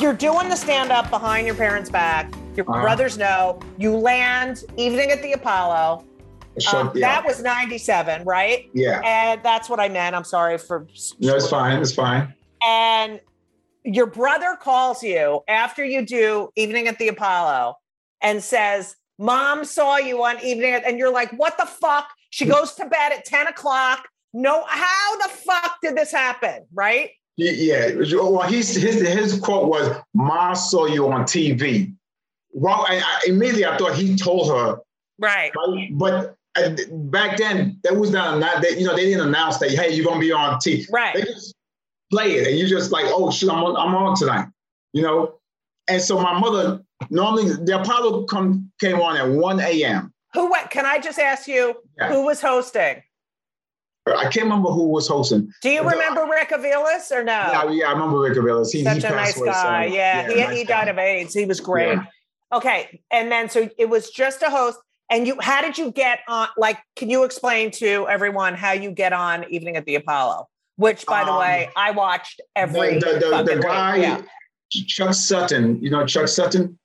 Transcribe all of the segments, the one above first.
you're doing the stand up behind your parents' back. Your Uh-huh. brothers know. You land evening at the Apollo. So, Um, yeah, That was 97, right? yeah. And that's what I meant. I'm sorry for. No, it's fine. It's fine. And your brother calls you after you do Evening at the Apollo and says, Mom saw you on Evening at, and you're like, what the fuck? She goes to bed at 10 o'clock. No, how the fuck did this happen? Right? Yeah. Well, he's, his his quote was, "Ma saw you on TV." Well, I, I, immediately I thought he told her, Right. right? but uh, back then that was not not that you know they didn't announce that hey you're gonna be on TV. Right. They just play it, and you just like oh shit I'm on, I'm on tonight, you know. And so my mother normally the Apollo come came on at 1 a.m. Who went? Can I just ask you Yeah. who was hosting? I can't remember who was hosting. Do you remember Rick Aviles or no? Yeah, yeah, I remember Rick Aviles. He, Such he a nice away, so- guy. yeah, he, nice he guy. died of AIDS. He was great. Yeah. Okay, and then so it was just a host. And you, how did you get on? Like, can you explain to everyone how you get on Evening at the Apollo? Which, by the Um, way, I watched every the, the, the, the guy, Yeah. Chuck Sutton, you know Chuck Sutton?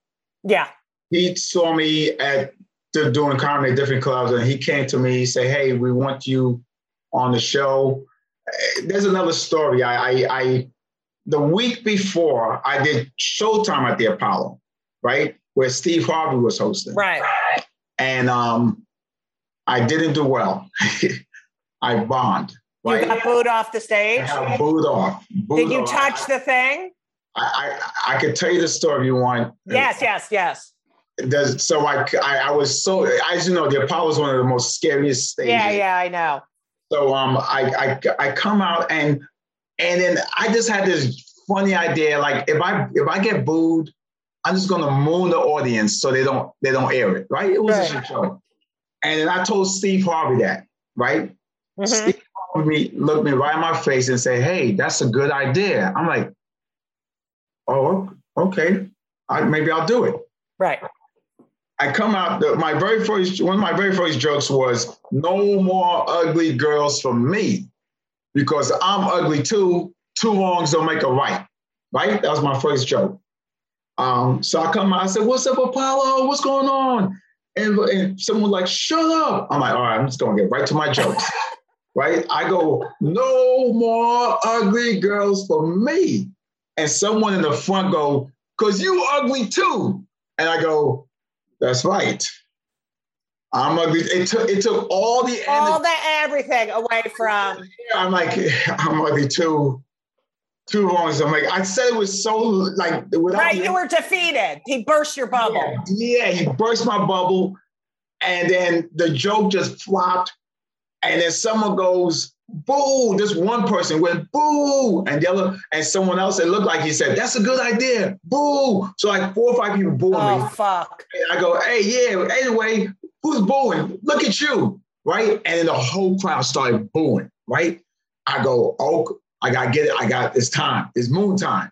yeah, He saw me at the, doing comedy at different clubs and he came to me, say, hey, we want you on the show. There's another story. I, I, I the week before I did Showtime at the Apollo, right? Where Steve Harvey was hosting. right. And um, I didn't do well. I bombed, You got booed off the I stage. got booed off. booed Did you off. touch the thing? I, I, I could tell you the story if you want. Yes, yes, yes. Does, so I, I, I was so, as you know, the Apollo is one of the most scariest stages. Yeah, yeah, I know. So um, I, I, I come out and, and then I just had this funny idea. Like if I, if I get booed, I'm just gonna moon the audience so they don't they don't air it, right? It was Right. a show. And then I told Steve Harvey that, right? Mhm. Steve Harvey looked me right in my face and said, "Hey, that's a good idea." I'm like, "Oh, okay, I, maybe I'll do it." Right. I come out. The, my very first one of my very first jokes was, "No more ugly girls for me," because I'm ugly too. Two wrongs don't make a right. Right? That was my first joke. Um, so I come out. I said, "What's up, Apollo? What's going on?" And, and someone like, "Shut up!" I'm like, "All right, I'm just gonna get right to my jokes." right? I go, "No more ugly girls for me," and someone in the front go, "Cause you ugly too," and I go, "That's right." I'm ugly. It took it took all the All energy. the everything away from. I'm like, I'm ugly too. Two wrongs. I'm like, I said it was so like without Right. the- You were defeated. He burst your bubble. Yeah, he burst my bubble, and then the joke just flopped. And then someone goes, "Boo!" This one person went, "Boo!" And the other, and someone else, it looked like he said, "That's a good idea." Boo! So like four or five people booing Oh me. fuck. And I go, "Hey, yeah." Anyway, who's booing? Look at you, right? And then the whole crowd started booing, right? I go, "Oh, I gotta get it. I got it's time. It's moon time."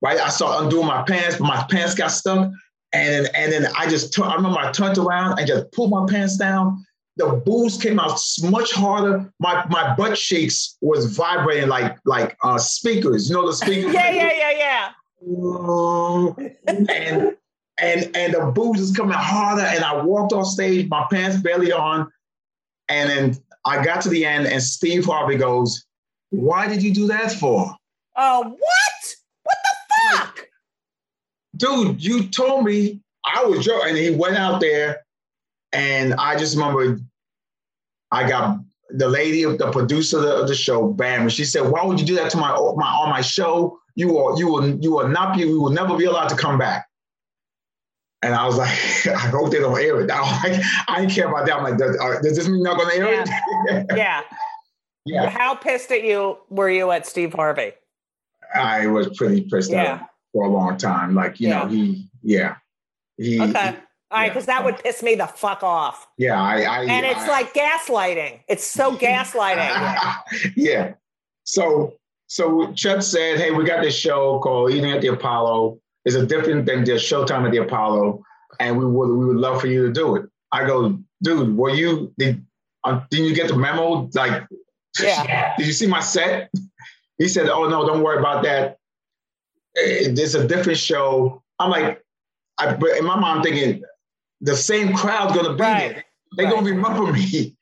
Right? I start undoing my pants, but my pants got stuck. And and then I just tur- I remember I turned around and just pulled my pants down. The boos came out much harder. My my butt shakes was vibrating like like uh, speakers. You know the speakers. Yeah, yeah, yeah, yeah. and and and the booze is coming harder. And I walked off stage, my pants barely on. And then I got to the end, and Steve Harvey goes, "Why did you do that for?" Oh, what? What the fuck? dude, you told me I was joking. And he went out there, and I just remember I got the lady, the producer of the, of the show, bam, and she said, "Why would you do that to my my on my show? You are you will you will not be you will never be allowed to come back." And I was like, I hope they don't air it. I, like, I didn't care about that. I'm like, does, uh, does this mean not going to air it? Yeah. yeah, How pissed at you were you at Steve Harvey? I was pretty pissed Yeah. at him for a long time. Like, you know, he, yeah, he, Okay. All right, yeah. because that would piss me the fuck off. yeah, I, I And it's I- like gaslighting. It's so gaslighting. yeah. So so Chuck said, "Hey, we got this show called Evening at the Apollo. It's a different than just Showtime at the Apollo, and we would we would love for you to do it." I go, "Dude, were you did uh, did you get the memo? Like, Yeah. did you see my set?" He said, "Oh no, don't worry about that. Eh, It's a different show." I'm like, I, but in my mind, I'm thinking the same crowd's gonna be Right. there. They're gonna remember me.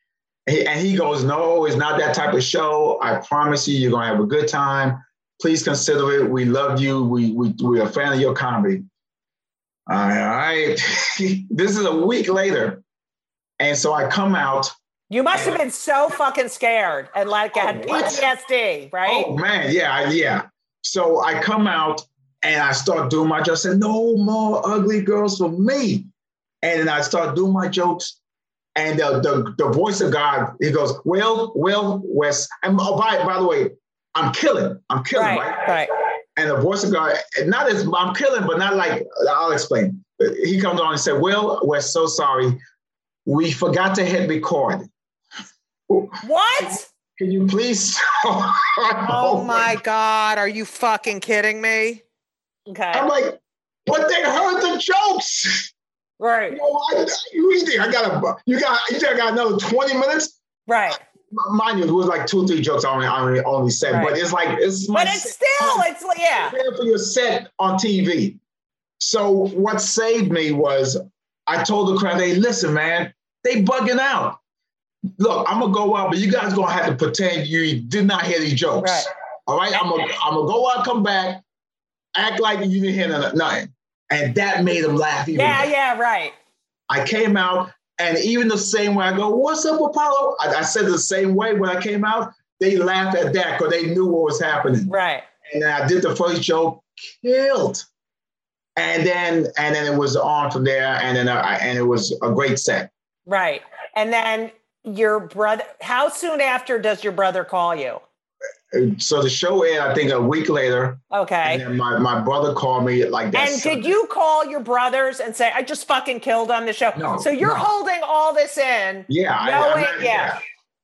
And he- goes, No, it's not that type of show. I promise you, you're gonna have a good time. Please consider it. We love you. We we we're a fan of your comedy. All right. this is a week later. And so I come out. You must have been so fucking scared and like had Oh, what? PTSD, right? Oh man, yeah, yeah. So I come out and I start doing my jokes. I said, no more ugly girls for me. And then I start doing my jokes. And the, the, the voice of God, he goes, Will, Will, Wes. And oh, by, by the way, I'm killing. I'm killing, right, right? right. And the voice of God, not as I'm killing, but not like I'll explain. He comes on and said, Will, we're so sorry. We forgot to hit record. What? Can you please? Oh my God. Are you fucking kidding me? Okay. I'm like, but they heard the jokes. Right, You know, I, you think I got a, you got, you think I got another 20 minutes? right. Mind you, it was like two, three jokes I only, I only, only said, Right. but it's like, it's my But it's still, it's yeah. prepare for your set on TV. So what saved me was I told the crowd, hey, listen, man, they bugging out. Look, I'm gonna go out, but you guys gonna have to pretend you did not hear these jokes. Right. All right, I'm gonna I'm gonna go out, come back, act like you didn't hear nothing, and that made them laugh. Even Yeah, more. yeah, right. I came out, and even the same way I go, "What's up, Apollo?" I, I said the same way when I came out. They laughed at that because they knew what was happening Right. and then I did the first joke, killed, and then and then it was on from there, and then I, and it was a great set. Right. And then your brother, how soon after does your brother call you? So the show aired, I think, a week later. Okay. And then my, my brother called me like that. And did you call your brothers and say, I just fucking killed on the show? No, so you're no. holding all this in. Yeah, I- knowing, I- yeah.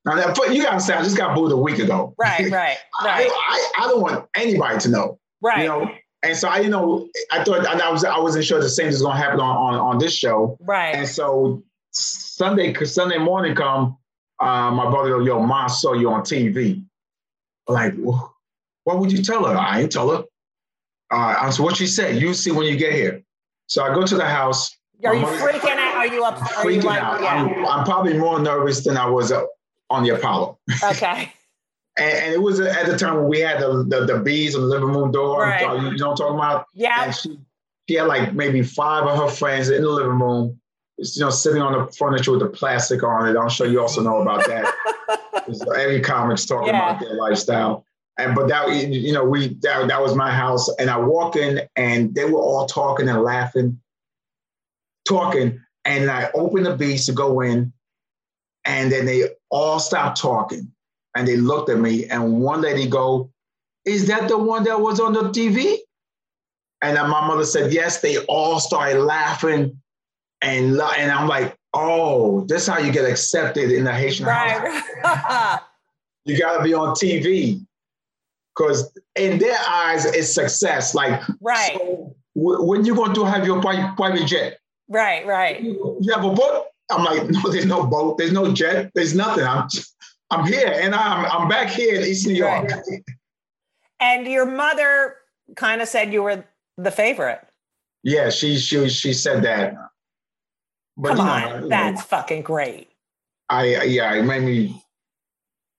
Now, but you gotta say, I just got booed a week ago. Right, right, I, right, I, I don't want anybody to know. right, You know, and so I, you know, I thought and I was I wasn't sure the same was gonna happen on on, on this show. right. And so Sunday, Sunday morning come, uh, my brother yo, mom saw you on TV. Like, what would you tell her? I ain't tell her. Uh, I said, what she said, you see when you get here. So I go to the house. Are you mother- freaking out? Are you up? I'm Are you freaking like, out. yeah. I'm, I'm probably more nervous than I was uh, on the Apollo. Okay. And, and it was at the time when we had the, the, the bees on the living room door. Right. You know what I'm talking about? Yeah. And she, she had like maybe five of her friends in the living room, you know, sitting on the furniture with the plastic on it. I'm sure you also know about that. Every comic's talking Yeah. about their lifestyle. And but that you know we that, that was my house, and I walk in and they were all talking and laughing, talking, and I open the beast to go in, and then they all stopped talking, and they looked at me, and one lady go, "Is that the one that was on the TV?" And then my mother said, "Yes." They all started laughing, and and I'm like, "Oh, this is how you get accepted in the Haitian house. You got to be on TV." Because in their eyes, it's success. Like, right. so wh- when you going to have your private jet? Right. Right. You have a boat? I'm like, no, there's no boat. There's no jet. There's nothing. I'm, I'm here, and I'm, I'm back here in East New York. And your mother kind of said you were the favorite. Yeah, she, she, she said that. But Come on, know, that's fucking great. I, yeah, it made me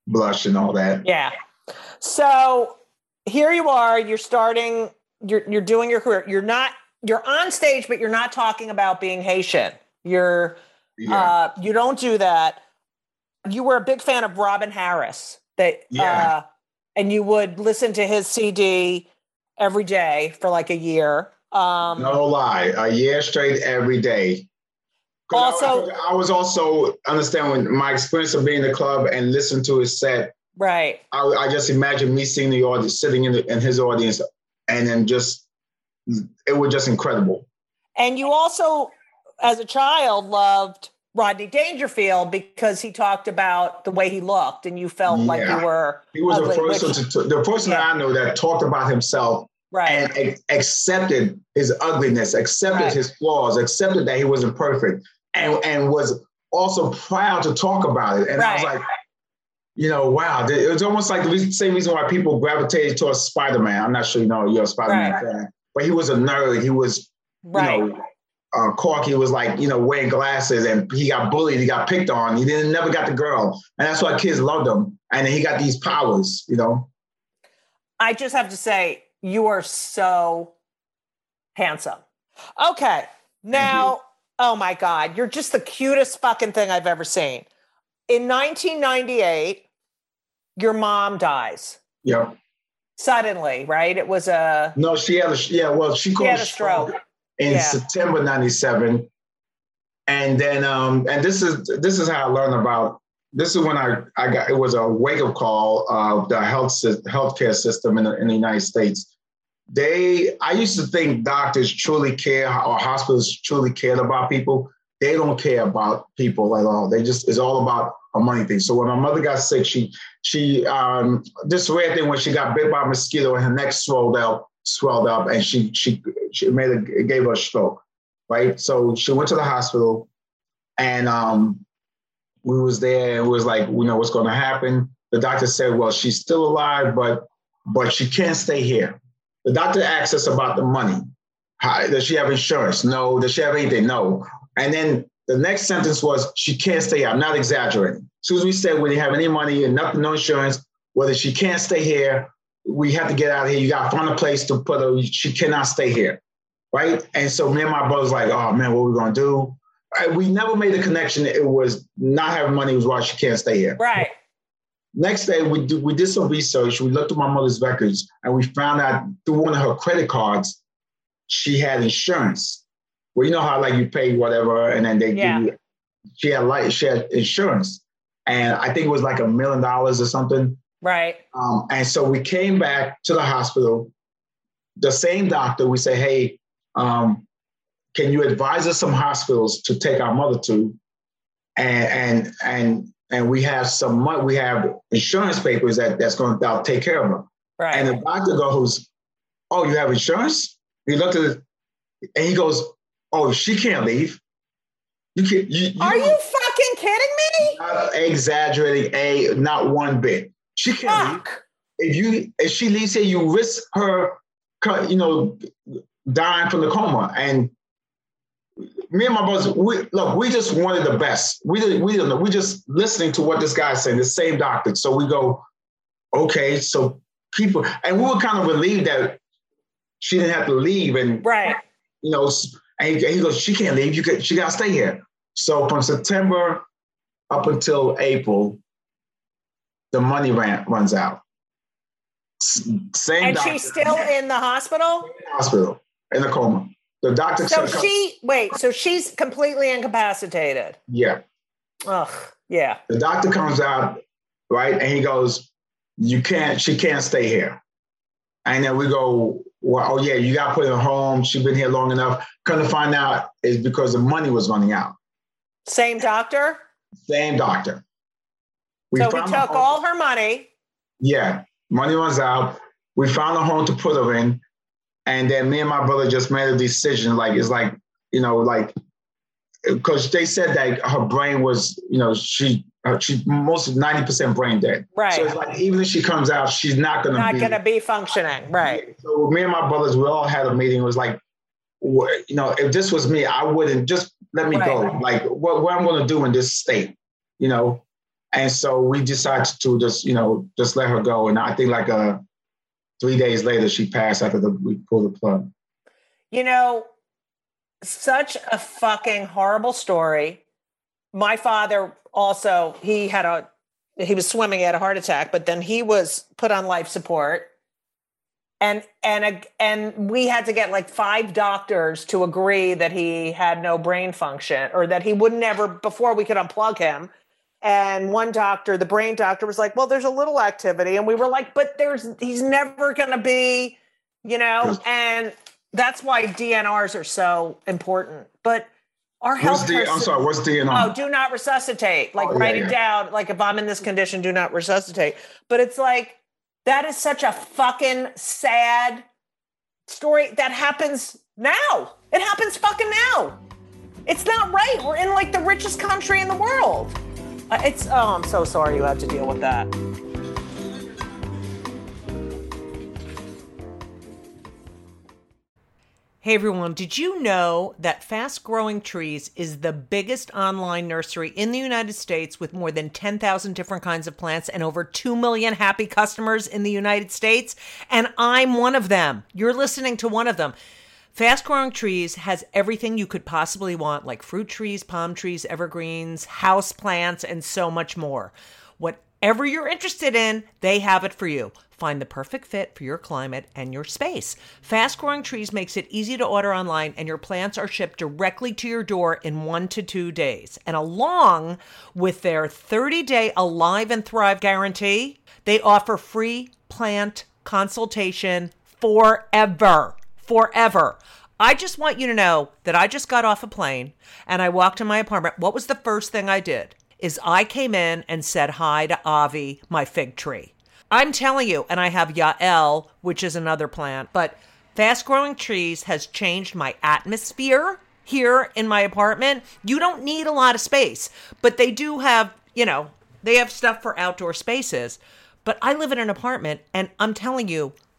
blush and all that. Yeah. So here you are. You're starting. You're you're doing your career. You're not. You're on stage, but you're not talking about being Haitian. You're. Yeah. Uh, you don't do that. You were a big fan of Robin Harris. That. Yeah. Uh, and you would listen to his CD every day for like a year. Um, No lie, a year straight every day. I Also- was, I was also understand when my experience of being in the club and listening to his set. Right. I, I just imagine me seeing the audience, sitting in, the, in his audience, and then just it was just incredible. And you also, as a child, loved Rodney Dangerfield because he talked about the way he looked, and you felt like you were He was ugly, the first which- to, the person Yeah. I know that talked about himself right, and ac- accepted his ugliness, accepted Right. his flaws, accepted that he wasn't perfect, and and was also proud to talk about it. And I was like, you know, wow, it was almost like the same reason why people gravitated towards Spider Man. I'm not sure you know you're a Spider Man Right. fan, but he was a nerd. He was, right, you know. Uh, Corky was like, you know, wearing glasses and he got bullied, he got picked on, he didn't never got the girl. And that's why kids loved him. And then he got these powers, you know. I just have to say, you are so handsome. Okay, now, oh my God, you're just the cutest fucking thing I've ever seen. In 1998, your mom dies Yeah. suddenly, right? It was a No, she had a yeah. Well, she she had a stroke. in Yeah. September '97, and then um, and this is this is how I learned about. This is when I I got it was a wake up call of the health healthcare system in the, in the United States. They I used to think doctors truly care or hospitals truly cared about people. They don't care about people at all. They just it's all about a money thing. So when my mother got sick, she she um this rare thing when she got bit by a mosquito and her neck swelled up, swelled up, and she she she made a gave her a stroke, right? So she went to the hospital, and um we was there and it was like, we know what's going to happen. The doctor said, well, she's still alive, but but she can't stay here. The doctor asked us about the money. How, does she have insurance? No. Does she have anything? No. And then the next sentence was, she can't stay. I'm not exaggerating. As soon as we said, we didn't have any money and nothing, no insurance, whether she can't stay here, we have to get out of here. You got to find a place to put her. She cannot stay here. Right. And so me and my brother's like, oh man, what are we going to do? We never made a connection. It was not having money was why she can't stay here. Right. Next day, we, do, we did some research. We looked at my mother's records and we found out through one of her credit cards, she had insurance. Well, you know how like you pay whatever and then they Yeah. give you, she had like she had insurance. And I think it was like a million dollars or something. Right. Um, and so we came back to the hospital. The same doctor, we say, hey, um, can you advise us some hospitals to take our mother to? And and and and we have some money, we have insurance papers that that's going to take care of them. Right. And the doctor goes, "Oh, you have insurance?" He looked at it, and he goes, "Oh, she can't leave. You can't. You, you Are you fucking kidding me? not exaggerating a not one bit. She can't leave. If you if she leaves here, you risk her, you know, dying from the coma. And me and my brothers, we look, we just wanted the best. We didn't, we didn't know. We just listening to what this guy's saying, the same doctor. So we go, okay, so people, and we were kind of relieved that she didn't have to leave. And Right. you know, and he, he goes, she can't leave. You could, she got to stay here. So from September up until April, the money ran, runs out. S- Same And doctor, she's still in the hospital? hospital in a coma. The doctor So said, she wait, so she's completely incapacitated. yeah. Ugh. Yeah. The doctor comes out, right, and he goes, "You can't. She can't stay here." And then we go, "Well, oh yeah, you got to put her home. She's been here long enough." Come to find out, is because the money was running out. Same doctor? Same doctor. We so he a took all her money. Yeah, money runs out. We found a home to put her in, and then me and my brother just made a decision. Like it's like you know, like because they said that her brain was, you know, she uh, she most ninety percent brain dead. Right. So it's like even if she comes out, she's not gonna Not be. gonna be functioning. Right. So me and my brothers, we all had a meeting. It was like, you know, if this was me, I wouldn't just let me go. Like what, what I'm going to do in this state, you know. And so we decided to just, you know, just let her go. And I think like uh, three days later, she passed after the, we pulled the plug. You know, such a fucking horrible story. My father also, he had a he was swimming, he had a heart attack, but then he was put on life support. And and a, and we had to get like five doctors to agree that he had no brain function or that he would never before we could unplug him. And one doctor, the brain doctor, was like, "Well, there's a little activity," and we were like, "But there's he's never going to be, you know." And that's why DNRs are so important. But our What's healthcare the, I'm sorry, what's DNR? Oh, do not resuscitate. Like Oh, yeah, write it yeah. down. Like if I'm in this condition, do not resuscitate. But it's like that is such a fucking sad story that happens now. It happens fucking now. It's not right. We're in like the richest country in the world. Uh, It's oh, I'm so sorry you had to deal with that. Hey everyone, did you know that Fast Growing Trees is the biggest online nursery in the United States with more than 10,000 different kinds of plants and over 2 million happy customers in the United States? And I'm one of them. You're listening to one of them. Fast Growing Trees has everything you could possibly want, like fruit trees, palm trees, evergreens, house plants, and so much more. Whatever you're interested in, they have it for you. Find the perfect fit for your climate and your space. Fast Growing Trees makes it easy to order online, and your plants are shipped directly to your door in one to two days. And along with their 30 day Alive and Thrive guarantee, they offer free plant consultation forever. Forever. I just want you to know that I just got off a plane and I walked to my apartment. What was the first thing I did? Is I came in and said hi to Avi, my fig tree. I'm telling you, and I have Yael, which is another plant, but fast growing trees has changed my atmosphere here in my apartment. You don't need a lot of space, but they do have, you know, they have stuff for outdoor spaces. But I live in an apartment, and I'm telling you,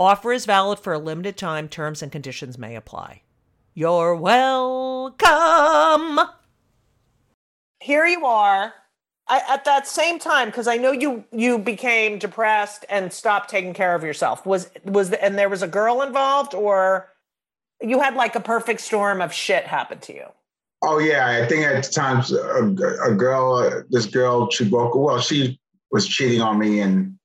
Offer is valid for a limited time. Terms and conditions may apply. You're welcome. Here you are I, at that same time because I know you you became depressed and stopped taking care of yourself. Was was the, and there was a girl involved or you had like a perfect storm of shit happen to you? Oh yeah, I think at times a, a girl, uh, this girl, she broke. Well, she was cheating on me and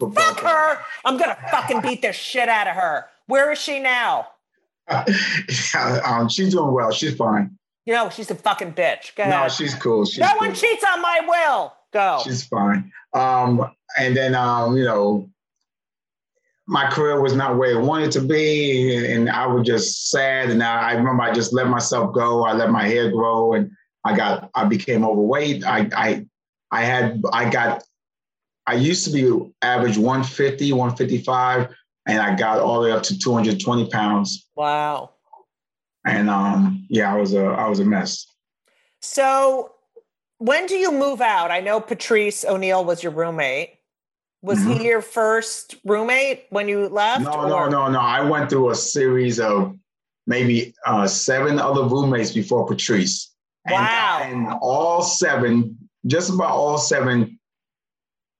Fuck her. I'm going to fucking beat the shit out of her. Where is she now? yeah, um, she's doing well. She's fine. You know, she's a fucking bitch. Go no, she's cool. She's no cool. one cheats on my will. Go. She's fine. Um, and then, um, you know, my career was not where it wanted to be, and I was just sad. And I, I remember I just let myself go. I let my hair grow, and I got, I became overweight. I, I, I had, I got I used to be average 150, 155, and I got all the way up to 220 pounds. Wow. And um, yeah, I was a I was a mess. So when do you move out? I know Patrice O'Neal was your roommate. Was mm-hmm. he your first roommate when you left? No, or? no, no, no. I went through a series of maybe uh, seven other roommates before Patrice. Wow. And, and all seven, just about all seven,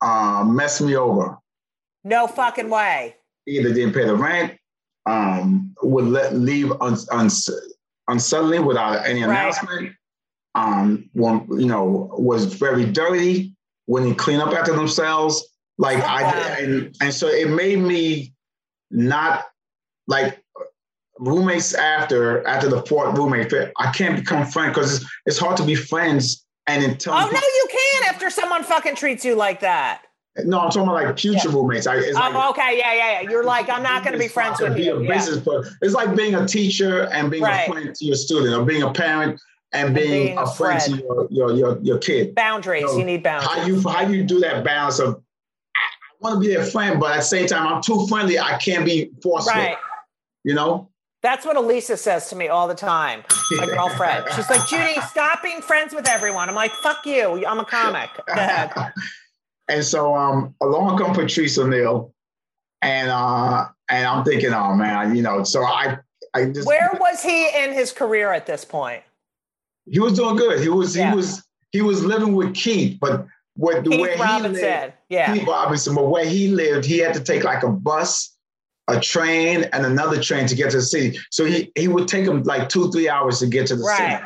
um, messed me over. No fucking way. Either didn't pay the rent, um, would let leave uns, uns, unsuddenly without any announcement. Right. Um, one, you know, was very dirty, wouldn't clean up after themselves. Like I and, and so it made me not like roommates after after the fourth roommate. I can't become friends because it's, it's hard to be friends and until oh no, you can after someone fucking treats you like that. No, I'm talking about like future yeah. roommates. I, it's oh, like, okay, yeah, yeah, yeah. You're like, I'm not going to be friends with you. A business, yeah. it's like being a teacher and being right. a friend to your student, or being a parent and being, being a, a friend, friend, to your, your your your kid. Boundaries. You, need boundaries. How you how you do that balance of I want to be their friend, but at the same time, I'm too friendly. I can't be forceful. Right. You know. That's what Elisa says to me all the time. My girlfriend. She's like, Judy, stop being friends with everyone. I'm like, fuck you. I'm a comic. And so um, along come Patrice O'Neal. And uh, and I'm thinking, oh man, you know, so I I just Where was he in his career at this point? He was doing good. He was yeah. he was he was living with Keith, but what the way he lived, yeah. Keith Robinson, but where he lived, he had to take like a bus a train and another train to get to the city. So he, he would take him like two, three hours to get to the right. city.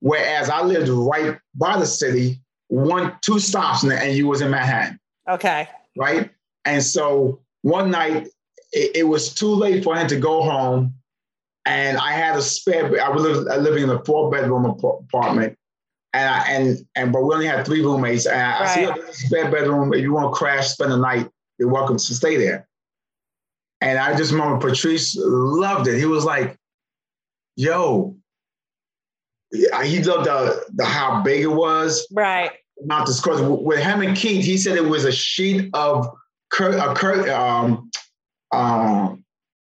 Whereas I lived right by the city, one, two stops, and, you was in Manhattan. Okay. Right. And so one night it, it, was too late for him to go home. And I had a spare, I was living in a four bedroom apartment. And I, and and but we only had three roommates. And I, right. I said, oh, spare bedroom. If you want to crash, spend the night, you're welcome to stay there. And I just remember Patrice loved it. He was like, yo, he loved the, the how big it was. Right. Not disclose. With him and Keith, he said it was a sheet of cur- a cur- um, um,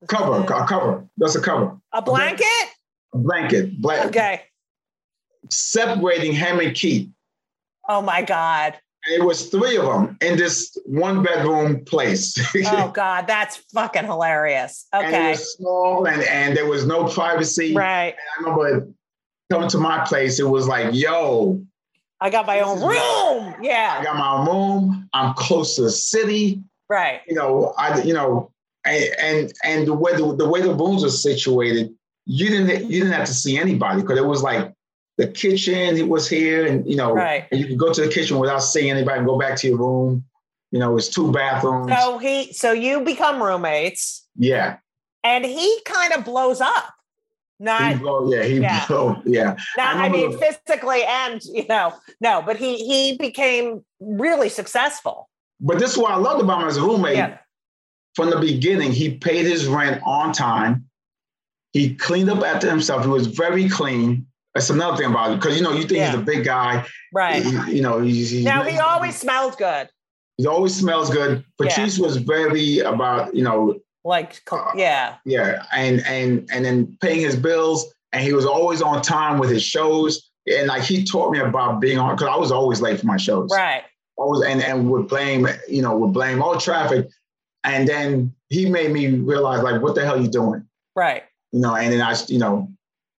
cover, a cover. That's a cover. A blanket? A blanket. Blanket. Okay. Separating him and Keith. Oh my God. It was three of them in this one bedroom place. oh God, that's fucking hilarious. Okay. And it was small and, and there was no privacy. Right. And I remember coming to my place, it was like, yo. I got my own room. Yeah. I got my own room. I'm close to the city. Right. You know, I you know, and and, and the way the, the way the rooms are situated, you didn't you didn't have to see anybody because it was like the kitchen was here, and you know, right. and you could go to the kitchen without seeing anybody and go back to your room. You know, it's two bathrooms. So he, so you become roommates. Yeah. And he kind of blows up. Not, he blow, yeah, he yeah. Blow, yeah. Not, I, I mean, physically and you know, no, but he he became really successful. But this is what I loved about him as a roommate. Yeah. from the beginning, he paid his rent on time. He cleaned up after himself. He was very clean. That's another thing about it because you know you think Yeah. he's a big guy. Right. He- you know he's, he's Now he always smells good. he always smells good. Yeah. Patrice was very about you know Like, co- uh, yeah. yeah and and and then paying his bills and he was always on time with his shows and like he taught me about being on because I was always late for my shows. Right. always and and would blame you know would blame all traffic and then he made me realize like what the hell you doing Right. you know and then i you know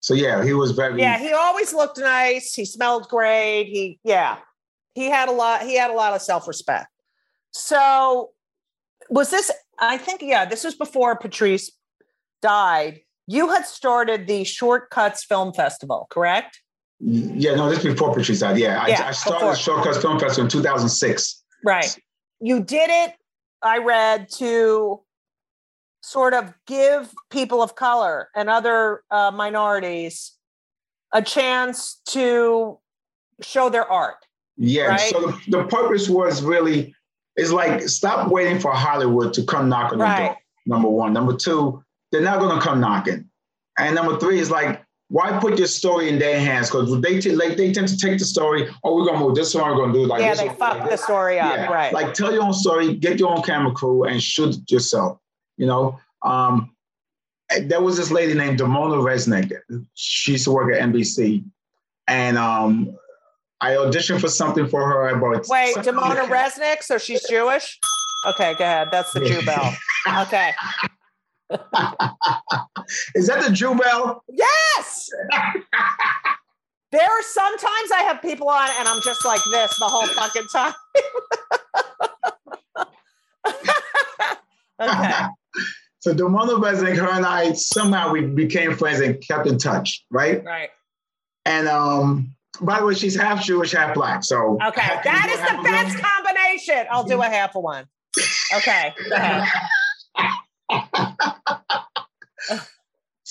so yeah he was very Yeah. He always looked nice. He smelled great. He, yeah. He had a lot, he had a lot of self respect. So was this, I think, yeah, this was before Patrice died. You had started the Shortcuts Film Festival, correct? yeah no this is before patrice died yeah, I, Yeah, I started before. shortcuts film festival in 2006 Right. You did it, I read, to sort of give people of color and other uh, minorities a chance to show their art. yeah Right. so the, the purpose was really is like stop waiting for hollywood to come knock on the Right. door number one number two they're not going to come knocking and number three is like why put your story in their hands? Because they, t- like, they tend to take the story, oh, we're gonna move this one, we're gonna do like yeah, they fuck like the story up. Yeah, Right. Like tell your own story, get your own camera crew, and shoot it yourself. You know, um, there was this lady named Damona Resnick. She used to work at NBC, and um, I auditioned for something for her about. Wait, Damona Resnick, so she's Jewish? Okay, go ahead. That's the Jew bell. Okay. Is that the Jew Bell? Yes. there are sometimes I have people on and I'm just like this the whole fucking time. okay. So Damona Resnick, her and I somehow we became friends and kept in touch, right? Right. And um, by the way, she's half Jewish, half black. So Okay. That is the best them? combination. I'll do a half of one. Okay.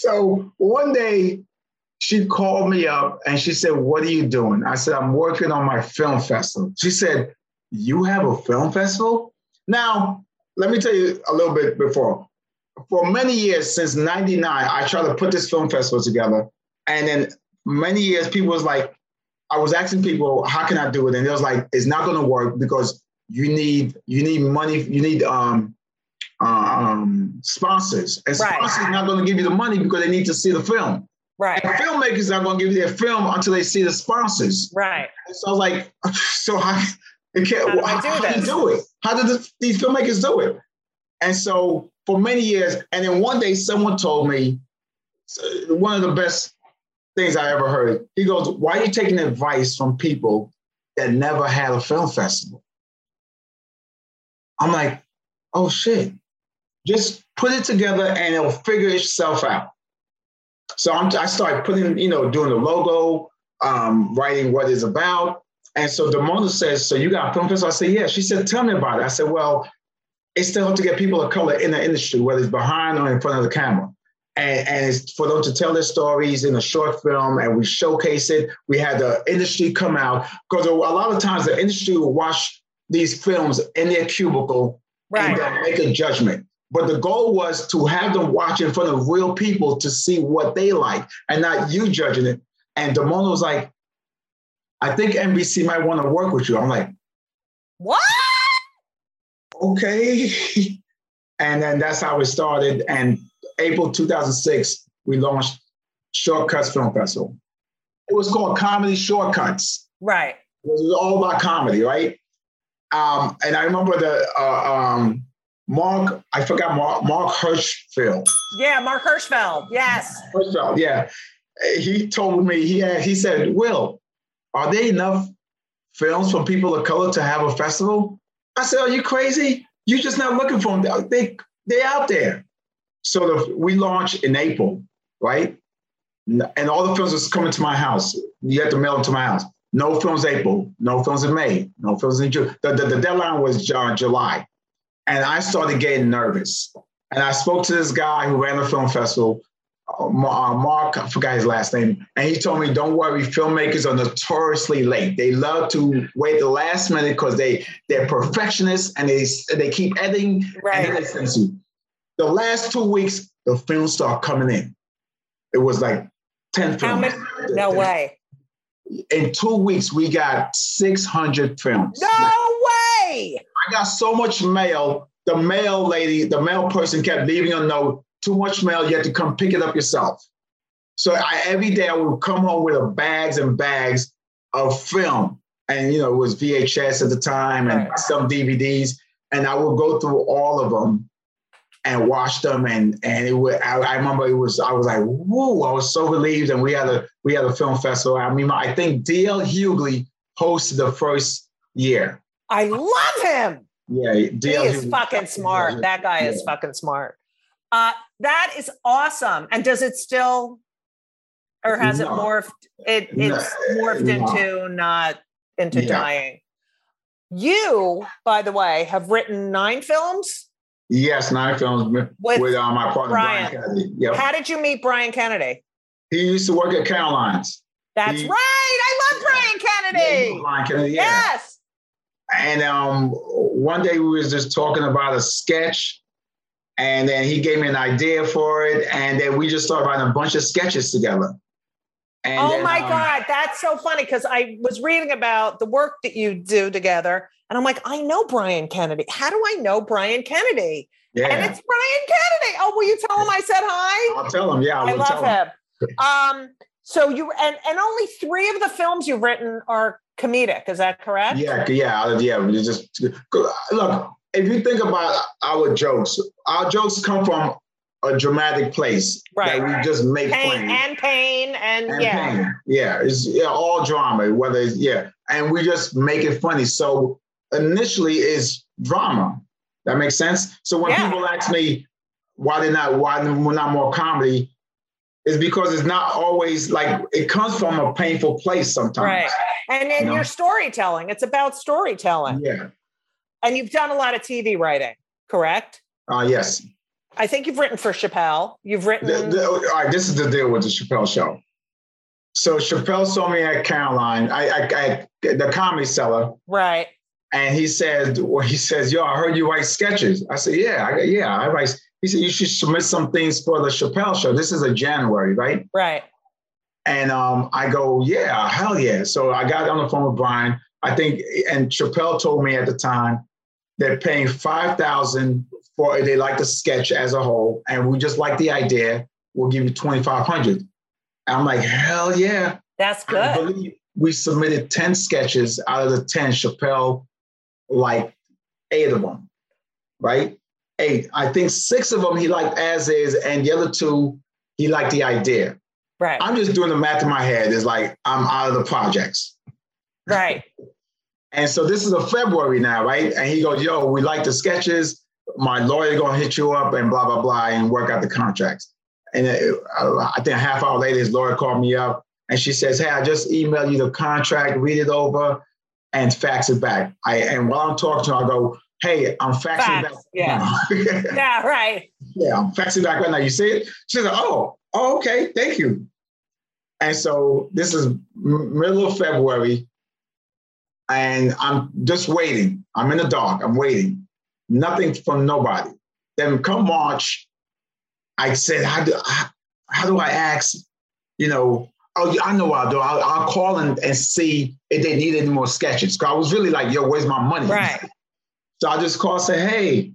So one day she called me up and she said, What are you doing? I said, I'm working on my film festival. She said, You have a film festival? Now, let me tell you a little bit before. For many years, since 99, I tried to put this film festival together. And then many years, people was like, I was asking people, how can I do it? And it was like, it's not gonna work because you need you need money, you need um um, sponsors. And Right. sponsors not going to give you the money because they need to see the film. Right. And filmmakers are not going to give you their film until they see the sponsors. Right. And so I was like, so how, it can't, I how, do how do you do it? How did the, these filmmakers do it? And so for many years, and then one day someone told me one of the best things I ever heard. He goes, "Why are you taking advice from people that never had a film festival?" I'm like, "Oh shit! Just put it together and it'll figure itself out." So I'm, I started putting, you know, doing the logo, um, writing what it's about. And so the Damona says, "So you got a film festival?" I said, "Yeah." She said, "Tell me about it." I said, "Well, it's still hard to get people of color in the industry, whether it's behind or in front of the camera." And, and it's for them to tell their stories in a short film and we showcase it. We had the industry come out because a lot of times the industry will watch these films in their cubicle and Right. then make a judgment. But the goal was to have them watch in front of real people to see what they like and not you judging it. And Damona was like, I think NBC might want to work with you. I'm like, What? okay. and then that's how it started. And April 2006, we launched Shortcuts Film Festival. It was called Comedy Shortcuts. Right. It was all about comedy, right? Um, and I remember the uh, um, Mark, I forgot Mark, Mark Hirschfeld. Yeah, Mark Hirschfeld. Yes. Hirschfeld, yeah. He told me, he had, he said, Will, are there enough films from people of color to have a festival? I said, Are you crazy? You're just not looking for them. They, they're out there. So the, we launched in April, right? And all the films was coming to my house. You had to mail them to my house. No films April, no films in May, no films in June. The, the, the deadline was uh, July. And I started getting nervous. And I spoke to this guy who ran the film festival. Uh, Mark, I forgot his last name, and he told me, "Don't worry, filmmakers are notoriously late. They love to wait the last minute because they they're perfectionists and they they keep editing Right. and then they The last two weeks, the films start coming in. It was like ten films. No way. In two weeks, we got six hundred films. No way. I got so much mail. The mail lady, the mail person kept leaving a note. Too much mail. You have to come pick it up yourself. So I, every day I would come home with a bags and bags of film, and you know it was VHS at the time and Right. some DVDs, and I would go through all of them and watch them, and and it would. I, I remember it was. I was like, whoa! I was so relieved, and we had a we had a film festival. I mean, I think D.L. Hughley hosted the first year. I love him. Yeah, He is fucking smart. That guy is fucking smart. Uh, that is awesome. And does it still, or has it morphed? It No, it's morphed no. into not into Yeah. dying. You, by the way, have written nine films. Yes, nine films with, With uh, my partner Brian. Brian, Kennedy. Yep. How did you meet Brian Kennedy? He used to work at Caroline's. That's He- right. I love Brian Kennedy. Brian Kennedy, yeah. Yes. And um, one day we was just talking about a sketch, and then he gave me an idea for it, and then we just started writing a bunch of sketches together. And oh then, my um, God, that's so funny because I was reading about the work that you do together, and I'm like, I know Brian Kennedy. How do I know Brian Kennedy? Yeah, And it's Brian Kennedy. Oh, will you tell him I said hi? I'll tell him. Yeah, I, I love him. him. Um, so you and and only three of the films you've written are comedic. Is that correct? Yeah, yeah, yeah. Just look. If you think about our jokes, our jokes come from a dramatic place Right. that we just make Pain funny. and pain and, and yeah. pain. Yeah, it's yeah, all drama, whether it's yeah, and we just make it funny. So initially is drama. That makes sense. So when Yeah. people ask me why they're not why we're not more comedy, it's because it's not always like it comes from a painful place sometimes. Right. And then You know? your storytelling. It's about storytelling. Yeah. And you've done a lot of TV writing, correct? Uh, yes. I think you've written for Chappelle. You've written The- the- all right, this is the deal with the Chappelle show. So Chappelle saw me at Caroline, I, I, I the Comedy Cellar, right. and he said, well, he says, yo, I heard you write sketches. I said, yeah, I, yeah, I write. He said, you should submit some things for the Chappelle show. This is a January, right? Right. And um, I go, yeah, hell yeah. So I got on the phone with Brian. I think, and Chappelle told me at the time they're paying five thousand for they like the sketch as a whole, and we just like the idea. We'll give you twenty five hundred. I'm like, hell yeah. That's good. I believe we submitted 10 sketches out of the 10. Chappelle, like eight of them, right? Eight. I think six of them he liked as is, and the other two, he liked the idea. Right. I'm just doing the math in my head. It's like I'm out of the projects. Right. And so this is a February now, right? And he goes, yo, we like the sketches. My lawyer gonna hit you up and blah, blah, blah, and work out the contracts. And it, uh, I think a half hour later, his lawyer called me up and she says, hey, I just emailed you the contract, read it over and fax it back. I And while I'm talking to her, I go, hey, I'm faxing Fax, back. yeah. Yeah, right. yeah, I'm faxing back right now. You see it? She's like, oh, oh, okay, thank you. And so this is middle of February, and I'm just waiting. I'm in the dark. I'm waiting. Nothing from nobody. Then come March, I said, how do how, how do I ask? You know, oh, I know what I'll do. I'll, I'll call and, and see if they need any more sketches. Cause I was really like, yo, where's my money? Right. So I just call, say, hey,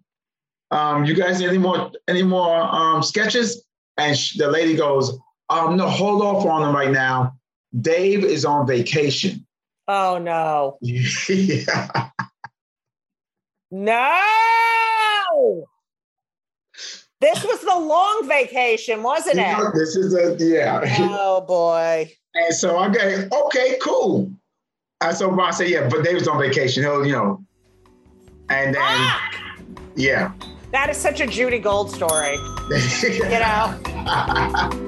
um, you guys need any more any more um, sketches? And sh- the lady goes, um, no, hold off on them right now. Dave is on vacation. Oh no. yeah. No. This was the long vacation, wasn't it? This is a yeah. Oh boy. And so I go, okay, cool. And so I said, yeah, but Dave's on vacation. He'll, you know. And then Fuck. yeah. That is such a Judy Gold story. You know?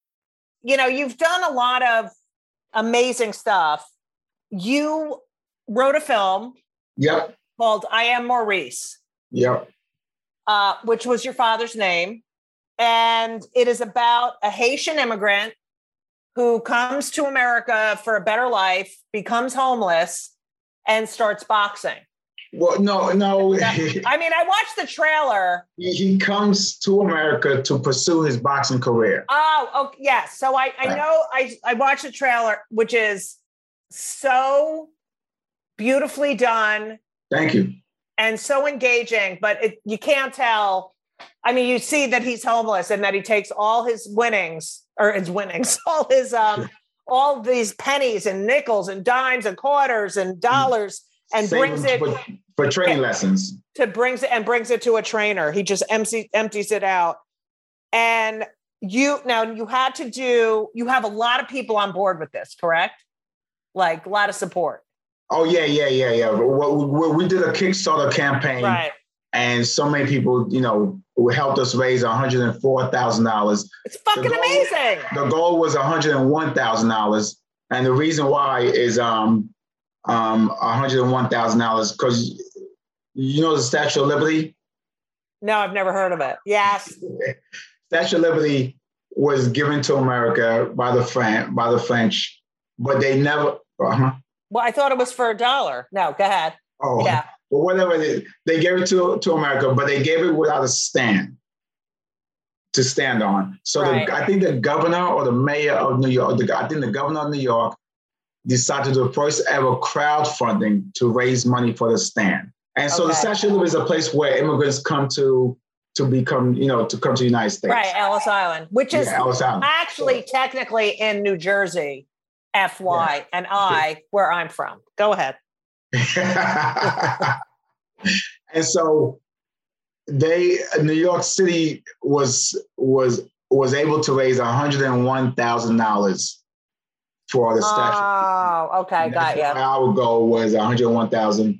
you know, you've done a lot of amazing stuff. You wrote a film. Yep. Called I Am Maurice. Yep. Uh, which was your father's name. And it is about a Haitian immigrant who comes to America for a better life, becomes homeless, and starts boxing. Well, no, no. I mean, I watched the trailer. He comes to America to pursue his boxing career. Oh, okay, yes. So I, I know I, I watched the trailer, which is so beautifully done. Thank you. And so engaging, but it, you can't tell. I mean, you see that he's homeless and that he takes all his winnings or his winnings, all his um, all these pennies and nickels and dimes and quarters and mm. And Save brings it for, for training and, lessons. To brings it and brings it to a trainer. He just empty, empties it out. And you now you had to do you have a lot of people on board with this, correct? Like a lot of support. Oh yeah, yeah, yeah, yeah. We, we did a Kickstarter campaign, right? And so many people, you know, helped us raise one hundred and four thousand dollars. It's fucking the goal, amazing. The goal was one hundred and one thousand dollars, and the reason why is um um, $101,000 because you know the Statue of Liberty? No, I've never heard of it. Yes. Statue of Liberty was given to America by the Fran- by the French, but they never. Uh-huh. Well, I thought it was for a dollar. No, go ahead. Oh, yeah. But whatever they, they gave it to to America, but they gave it without a stand to stand on. So right. the, I think the governor or the mayor of New York, the, I think the governor of New York decided to do the first ever crowdfunding to raise money for the stand. And so okay. the Statue of Liberty is a place where immigrants come to to become, you know, to come to the United States. Right, Ellis Island, which is yeah, Island. actually technically in New Jersey, FY, yeah. and I, where I'm from. Go ahead. and so they New York City was was was able to raise $101,000 for all the statue. Oh, okay, got you. Our goal was 101,000,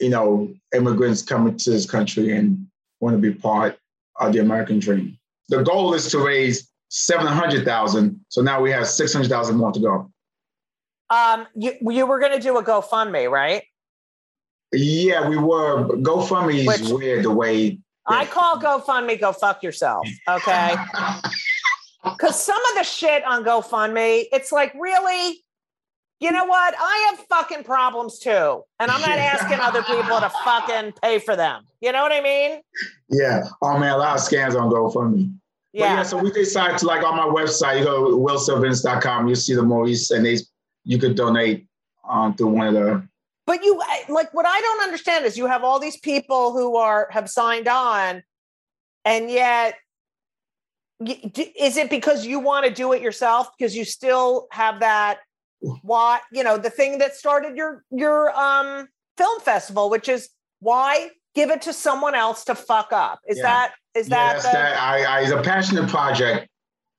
you know, immigrants coming to this country and want to be part of the American dream. The goal is to raise 700,000. So now we have 600,000 more to go. Um, you, you were going to do a GoFundMe, right? Yeah, we were. GoFundMe is weird the way. I call GoFundMe go fuck yourself. Okay. Because some of the shit on GoFundMe, it's like, really? You know what? I have fucking problems too. And I'm not asking other people to fucking pay for them. You know what I mean? Yeah. Oh man, a lot of scams on GoFundMe. Yeah. yeah. So we decided to like on my website, you go to willsylvince.com, you see the movies and they you could donate um, to one of the but you like what I don't understand is you have all these people who are have signed on and yet is it because you want to do it yourself? Because you still have that why you know the thing that started your your um film festival which is why give it to someone else to fuck up? Is yeah. that is yeah, that, the- that I, I it's a passionate project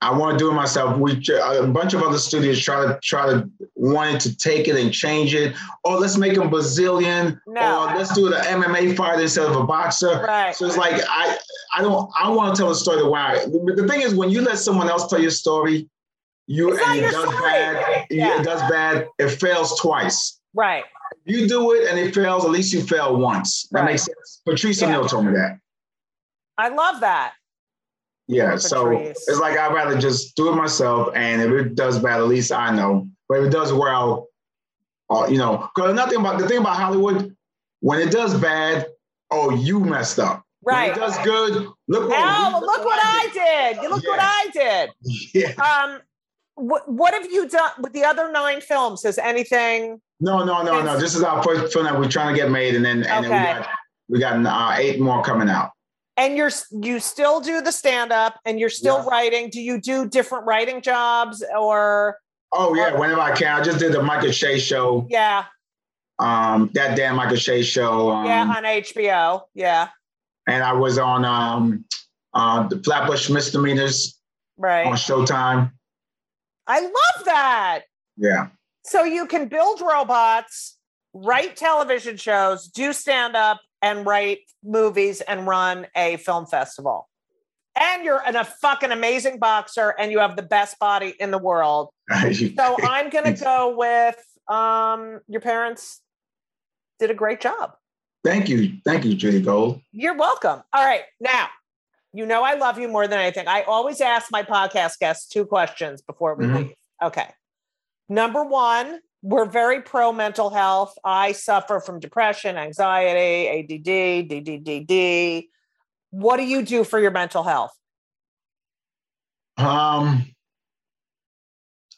I want to do it myself. We a bunch of other studios try to try to wanted to take it and change it. Or let's make him Brazilian. No. Or let's do the MMA fighter instead of a boxer. Right. So it's like I I don't I want to tell a story why. But the thing is, when you let someone else tell your story, you and it does story. bad. Yeah. It does bad. It fails twice. Right. You do it and it fails. At least you fail once. That right. makes sense. Patrice yeah. O'Neal told me that. I love that. Yeah, so it's like I'd rather just do it myself, and if it does bad, at least I know. But if it does well, uh, you know, because nothing about the thing about Hollywood, when it does bad, oh, you messed up. Right. When it does good. Look what, oh, look, look what I did. did. Look yeah. what I did. Yeah. Um, what what have you done with the other nine films? Has anything? No, no, no, no. This is our first film that we're trying to get made, and then and okay. then we got we got uh, eight more coming out. And you're you still do the stand up and you're still Yeah. writing. Do you do different writing jobs or Oh yeah, whenever I can. I just did the Michael Che show. yeah, Um, that damn Michael Che show. Um, yeah, on HBO. Yeah, and I was on um, uh, the Flatbush Misdemeanors right on. Showtime. I love that. Yeah. So you can build robots, write television shows, do stand up, and write movies and run a film festival. And you're an, a fucking amazing boxer and you have the best body in the world. So I'm going to go with um, your parents did a great job. Thank you, thank you, Judy Gold. You're welcome. All right. Now, you know I love you more than anything. I always ask my podcast guests two questions before we Mhm. leave. Okay. Number one, we're very pro mental health. I suffer from depression, anxiety, ADD, DDDD. What do you do for your mental health? Um,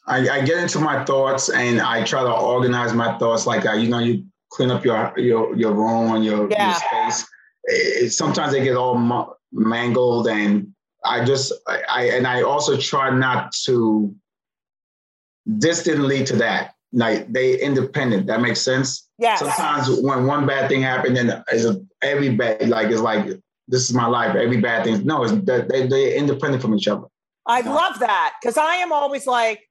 I, I get into my thoughts and I try to organize my thoughts. Like I, you know, you clean up your your your room and your, Yeah. your space. It- sometimes they get all mangled, and I just I, I and I also try not to distantly to that. Like they independent. That makes sense. Yeah. Sometimes when one bad thing happened, then is a every bad like it's like this is my life. Every bad thing. No, it's that they they're independent from each other. I love that because I am always like,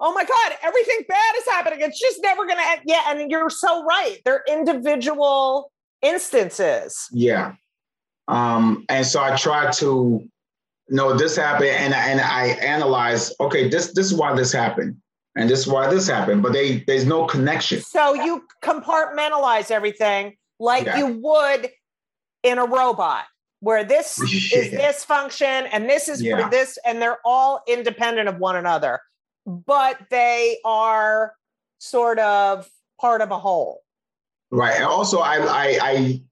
oh my God, everything bad is happening. It's just never going to end. Yeah. And you're so right. They're individual instances. Yeah. Um, and so I try to know this happened and, I, and I analyze, okay, this this is why this happened. And this is why this happened. But they there's no connection. So you compartmentalize everything like Yeah. you would in a robot, where this is this function and this is Yeah. for this, and they're all independent of one another, but they are sort of part of a whole. Right. And also I I I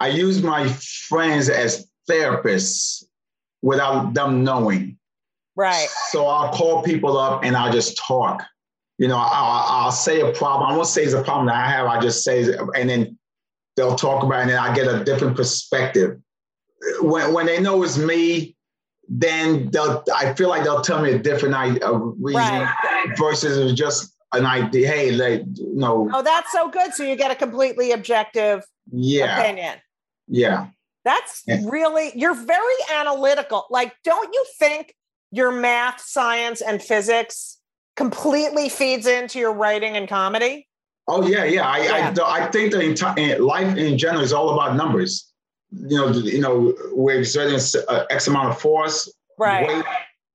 I use my friends as therapists without them knowing. Right. So I'll call people up and I'll just talk. You know, I'll, I'll say a problem. I won't say it's a problem that I have. I just say, and then they'll talk about it, and then I get a different perspective. When when they know it's me, then they'll. I feel like they'll tell me a different uh, reason Right. versus just an idea. Hey, like you know, Oh, that's so good. So you get a completely objective yeah, opinion. yeah. That's Yeah. really, you're very analytical. Like, don't you think your math, science, and physics completely feeds into your writing and comedy? Oh yeah, yeah. I Yeah. I, I think the entire life in general is all about numbers. You know, you know, we're exerting uh, X amount of force, Right. weight.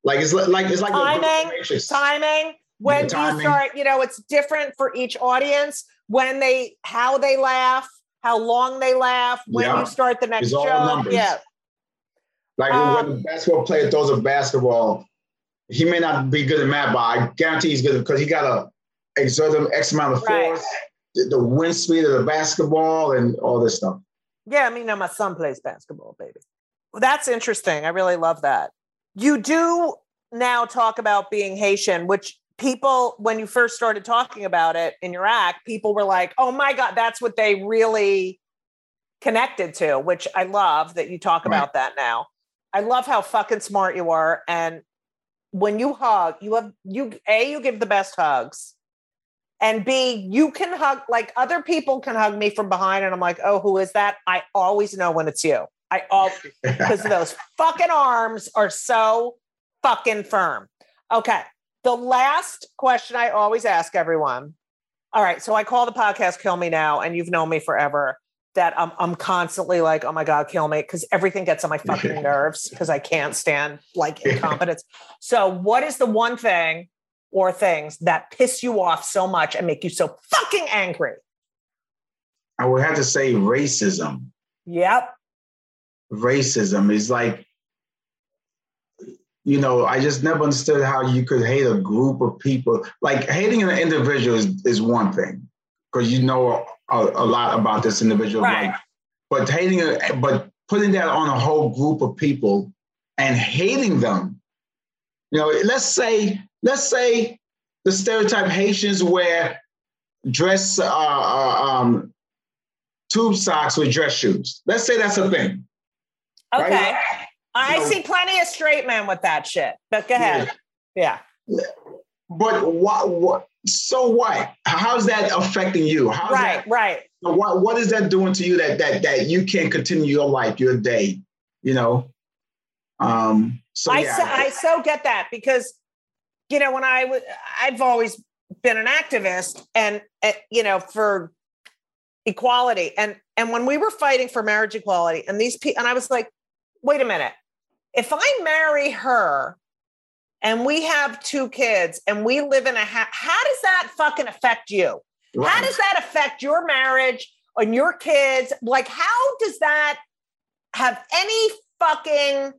Like it's like it's like Timing. Timing. When do you start? You know, it's different for each audience. When they, how they laugh, how long they laugh, when Yeah. you start the next It's all show. numbers. Yeah. Like Um, when the basketball player throws a basketball, he may not be good at math, but I guarantee he's good because he got to exert an X amount of Right. force, the, the wind speed of the basketball, and all this stuff. Yeah, I mean, no, my son plays basketball, baby. Well, that's interesting. I really love that. You do now talk about being Haitian, which people, when you first started talking about it in your act, people were like, oh my God, that's what they really connected to, which I love that you talk Right. about that now. I love how fucking smart you are. And when you hug, you have, you, A, you give the best hugs. And B, you can hug like other people can hug me from behind, and I'm like, oh, who is that? I always know when it's you. I all because those fucking arms are so fucking firm. Okay. The last question I always ask everyone. All right. So I call the podcast Kill Me Now, and you've known me forever. That I'm I'm constantly like, oh my God, kill me. Cause everything gets on my fucking nerves because I can't stand like incompetence. So what is the one thing or things that piss you off so much and make you so fucking angry? I would have to say racism. Yep. racism is like you know i just never understood how you could hate a group of people like hating an individual is, is one thing because you know a, a lot about this individual Right. but hating a, but putting that on a whole group of people and hating them you know let's say let's say the stereotype haitians wear dress uh, uh, um, tube socks with dress shoes let's say that's a thing Okay. Right? I No. see plenty of straight men with that shit. But go ahead. Yeah. But what? What? So what? How's that affecting you? How's Right, that? right. What What is that doing to you that that that you can't continue your life, your day? You know. Um. So I yeah. so, I so get that because you know when I was I've always been an activist and uh, you know for equality and and when we were fighting for marriage equality and these people and I was like wait a minute if I marry her and we have two kids and we live in a ha- how does that fucking affect you how does that affect your marriage and your kids? Like, how does that have any fucking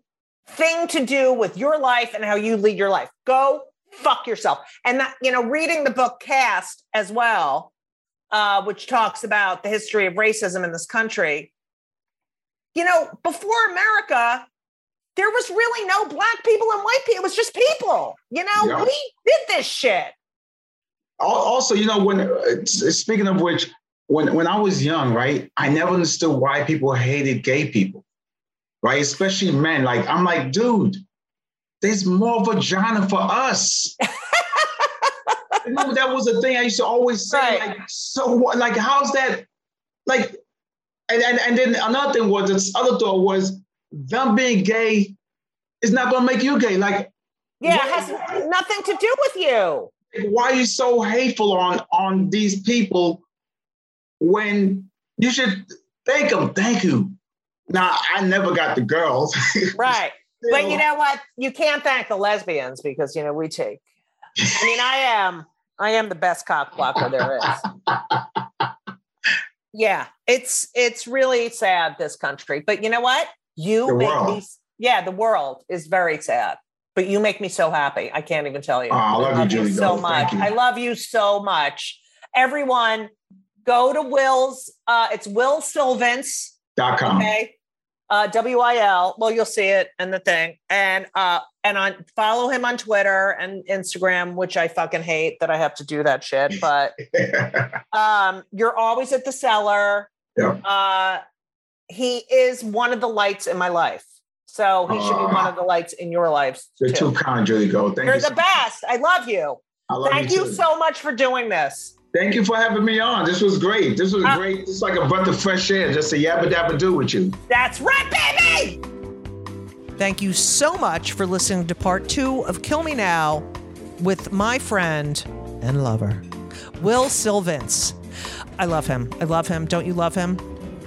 thing to do with your life and how you lead your life? Go fuck yourself. And that, you know, reading the book Caste as well, uh, which talks about the history of racism in this country. You know, before America, there was really no black people and white people. It was just people. You know, Yeah. we did this shit. Also, you know, when uh, speaking of which, when when I was young, right, I never understood why people hated gay people, right? Especially men. Like I'm like, dude, there's more vagina for us. Remember that was the thing I used to always say. Right. Like, so what? Like, how's that? Like, and and and then another thing was this other thought was them being gay is not gonna make you gay. Like, Yeah, What- it has nothing to do with you. why are you so hateful on on these people when you should thank them thank you now i never got the girls Right. But you know what? You can't thank the lesbians because you know we take. I mean, I am I am the best cock blocker there is. Yeah, it's it's really sad this country. But you know what? You The make world. me yeah, the world is very sad. But you make me so happy. I can't even tell you. Oh, I love you, Julie so Gold. much. You. I love you so much. Everyone, go to Will's. Uh, it's Will Sylvince. dot com Okay. Uh, W-I-L. Well, you'll see it in the thing. And uh and on follow him on Twitter and Instagram, which I fucking hate that I have to do that shit. But um you're always at the cellar. Yeah. Uh he is one of the lights in my life. So he should be one of the lights in your lives you're too. too kind julie go thank You're you the so- best. I love you. I love Thank you, you so much for doing this. thank you for having me on this was great this was Uh, great it's like a breath of fresh air just to yabba dabba do with you That's right, baby. Thank you so much for listening to part two of Kill Me Now with my friend and lover, Will Sylvince. I love him. I love him. Don't you love him?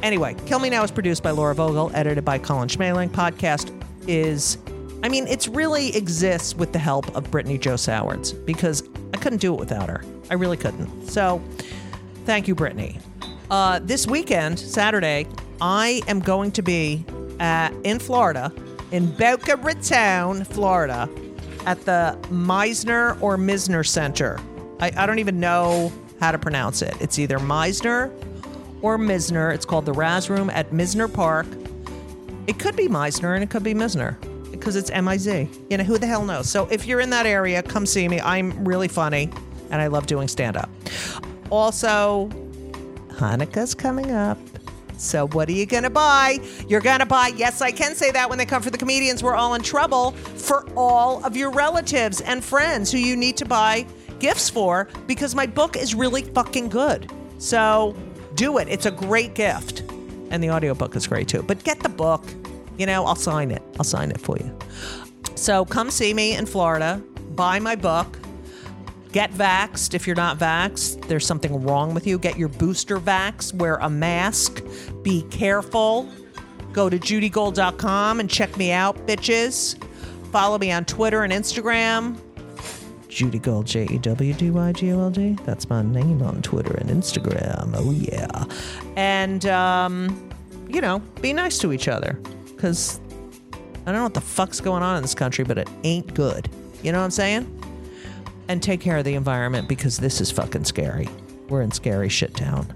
Anyway, Kill Me Now is produced by Laura Vogel, edited by Colin Schmaling. Podcast is, I mean, it's really exists with the help of Brittany Joe Sowards because I couldn't do it without her. I really couldn't. So thank you, Brittany. Uh, this weekend, Saturday, I am going to be at, in Florida, in Boca Raton, Florida, at the Meisner or Mizner Center. I, I don't even know how to pronounce it. It's either Meisner or Mizner. It's called the Raz Room at Mizner Park. It could be Meisner and it could be Misner because it's M I Z. You know, who the hell knows? So if you're in that area, come see me. I'm really funny and I love doing stand up. Also, Hanukkah's coming up. So what are you gonna buy? You're gonna buy, yes, I can say that when they come for the comedians, we're all in trouble for all of your relatives and friends who you need to buy gifts for because my book is really fucking good. So do it. It's a great gift. And the audiobook is great too. But get the book. You know, I'll sign it. I'll sign it for you. So come see me in Florida, buy my book. Get vaxxed if you're not vaxxed. There's something wrong with you. Get your booster vax. Wear a mask. Be careful. Go to judygold.com and check me out, bitches. Follow me on Twitter and Instagram. Judy Gold, J E W D Y G O L D. That's my name on Twitter and Instagram. Oh, yeah. And, um, you know, be nice to each other. Because I don't know what the fuck's going on in this country, but it ain't good. You know what I'm saying? and take care of the environment because this is fucking scary. We're in scary shit town.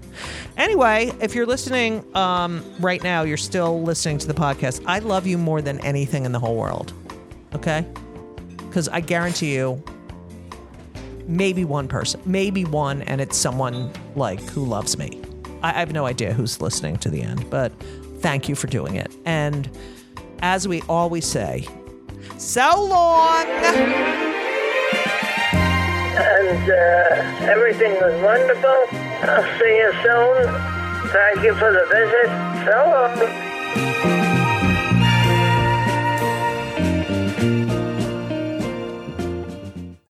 Anyway, if you're listening um, right now, you're still listening to the podcast. I love you more than anything in the whole world. Okay? Because I guarantee you, maybe one person, maybe one, and it's someone like who loves me. I, I have no idea who's listening to the end, but thank you for doing it. And as we always say, so long. And uh, everything was wonderful. I'll see you soon. Thank you for the visit. So long.